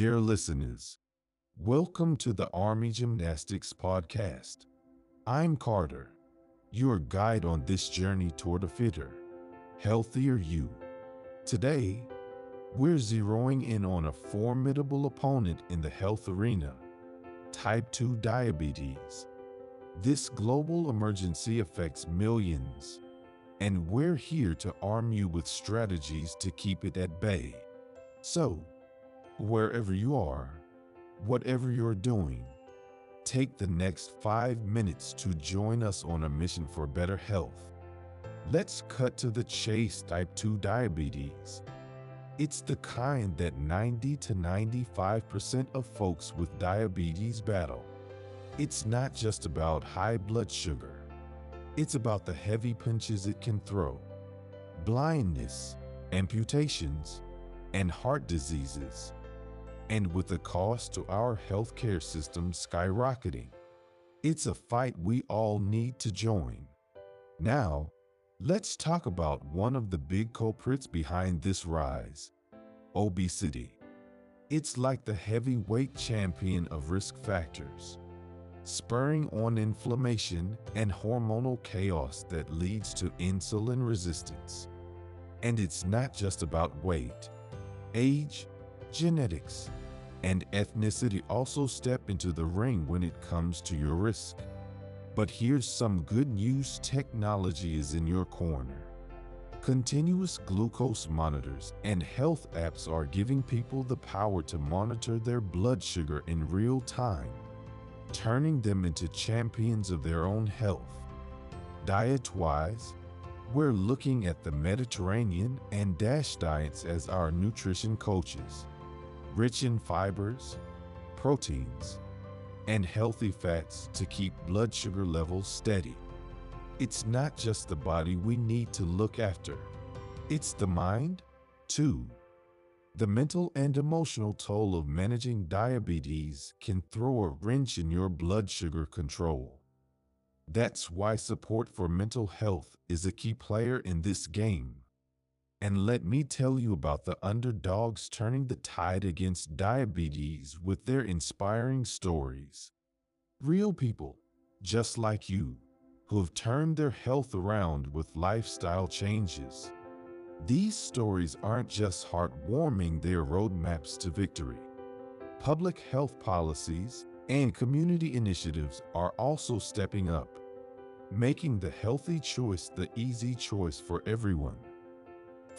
Dear listeners, welcome to the Army Gymnastics Podcast. I'm Carter, your guide on this journey toward a fitter, healthier you. Today, we're zeroing in on a formidable opponent in the health arena type 2 diabetes. This global emergency affects millions, and we're here to arm you with strategies to keep it at bay. So, wherever you are, whatever you're doing, take the next five minutes to join us on a mission for better health. Let's cut to the chase type 2 diabetes. It's the kind that 90 to 95% of folks with diabetes battle. It's not just about high blood sugar. It's about the heavy punches it can throw. Blindness, amputations, and heart diseases. And with the cost to our healthcare system skyrocketing, it's a fight we all need to join. Now, let's talk about one of the big culprits behind this rise obesity. It's like the heavyweight champion of risk factors spurring on inflammation and hormonal chaos that leads to insulin resistance. And it's not just about weight. Age, genetics, and ethnicity also step into the ring when it comes to your risk. But here's some good news technology is in your corner. Continuous glucose monitors and health apps are giving people the power to monitor their blood sugar in real time turning them into champions of their own health. Diet-wise, we're looking at the Mediterranean and DASH diets as our nutrition coaches, rich in fibers, proteins, and healthy fats to keep blood sugar levels steady. It's not just the body we need to look after, it's the mind, too. The mental and emotional toll of managing diabetes can throw a wrench in your blood sugar control. That's why support for mental health is a key player in this game. And let me tell you about the underdogs turning the tide against diabetes with their inspiring stories. Real people, just like you, who have turned their health around with lifestyle changes. These stories aren't just heartwarming, they're roadmaps to victory. Public health policies and community initiatives are also stepping up, making the healthy choice the easy choice for everyone.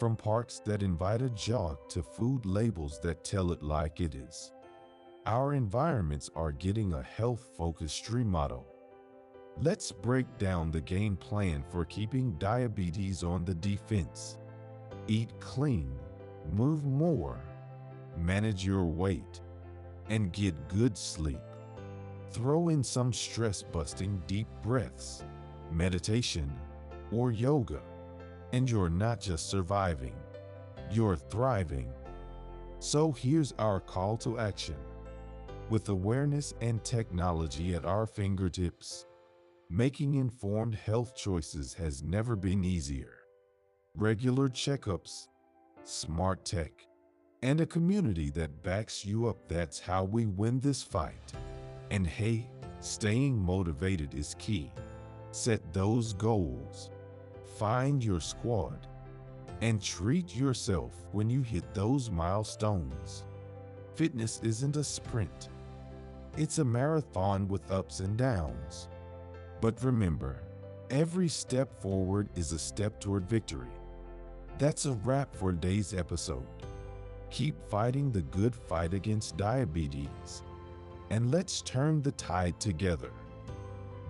From parks that invite a jog to food labels that tell it like it is. Our environments are getting a health-focused remodel. Let's break down the game plan for keeping diabetes on the defense. Eat clean, move more, manage your weight, and get good sleep. Throw in some stress-busting deep breaths, meditation, or yoga, and you're not just surviving, you're thriving. So here's our call to action. With awareness and technology at our fingertips, making informed health choices has never been easier regular checkups, smart tech, and a community that backs you up. That's how we win this fight. And hey, staying motivated is key. Set those goals, find your squad, and treat yourself when you hit those milestones. Fitness isn't a sprint. It's a marathon with ups and downs. But remember, every step forward is a step toward victory. That's a wrap for today's episode. Keep fighting the good fight against diabetes, and let's turn the tide together.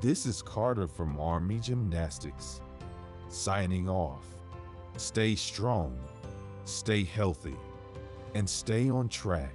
This is Carter from Army Gymnastics, signing off. Stay strong, stay healthy, and stay on track.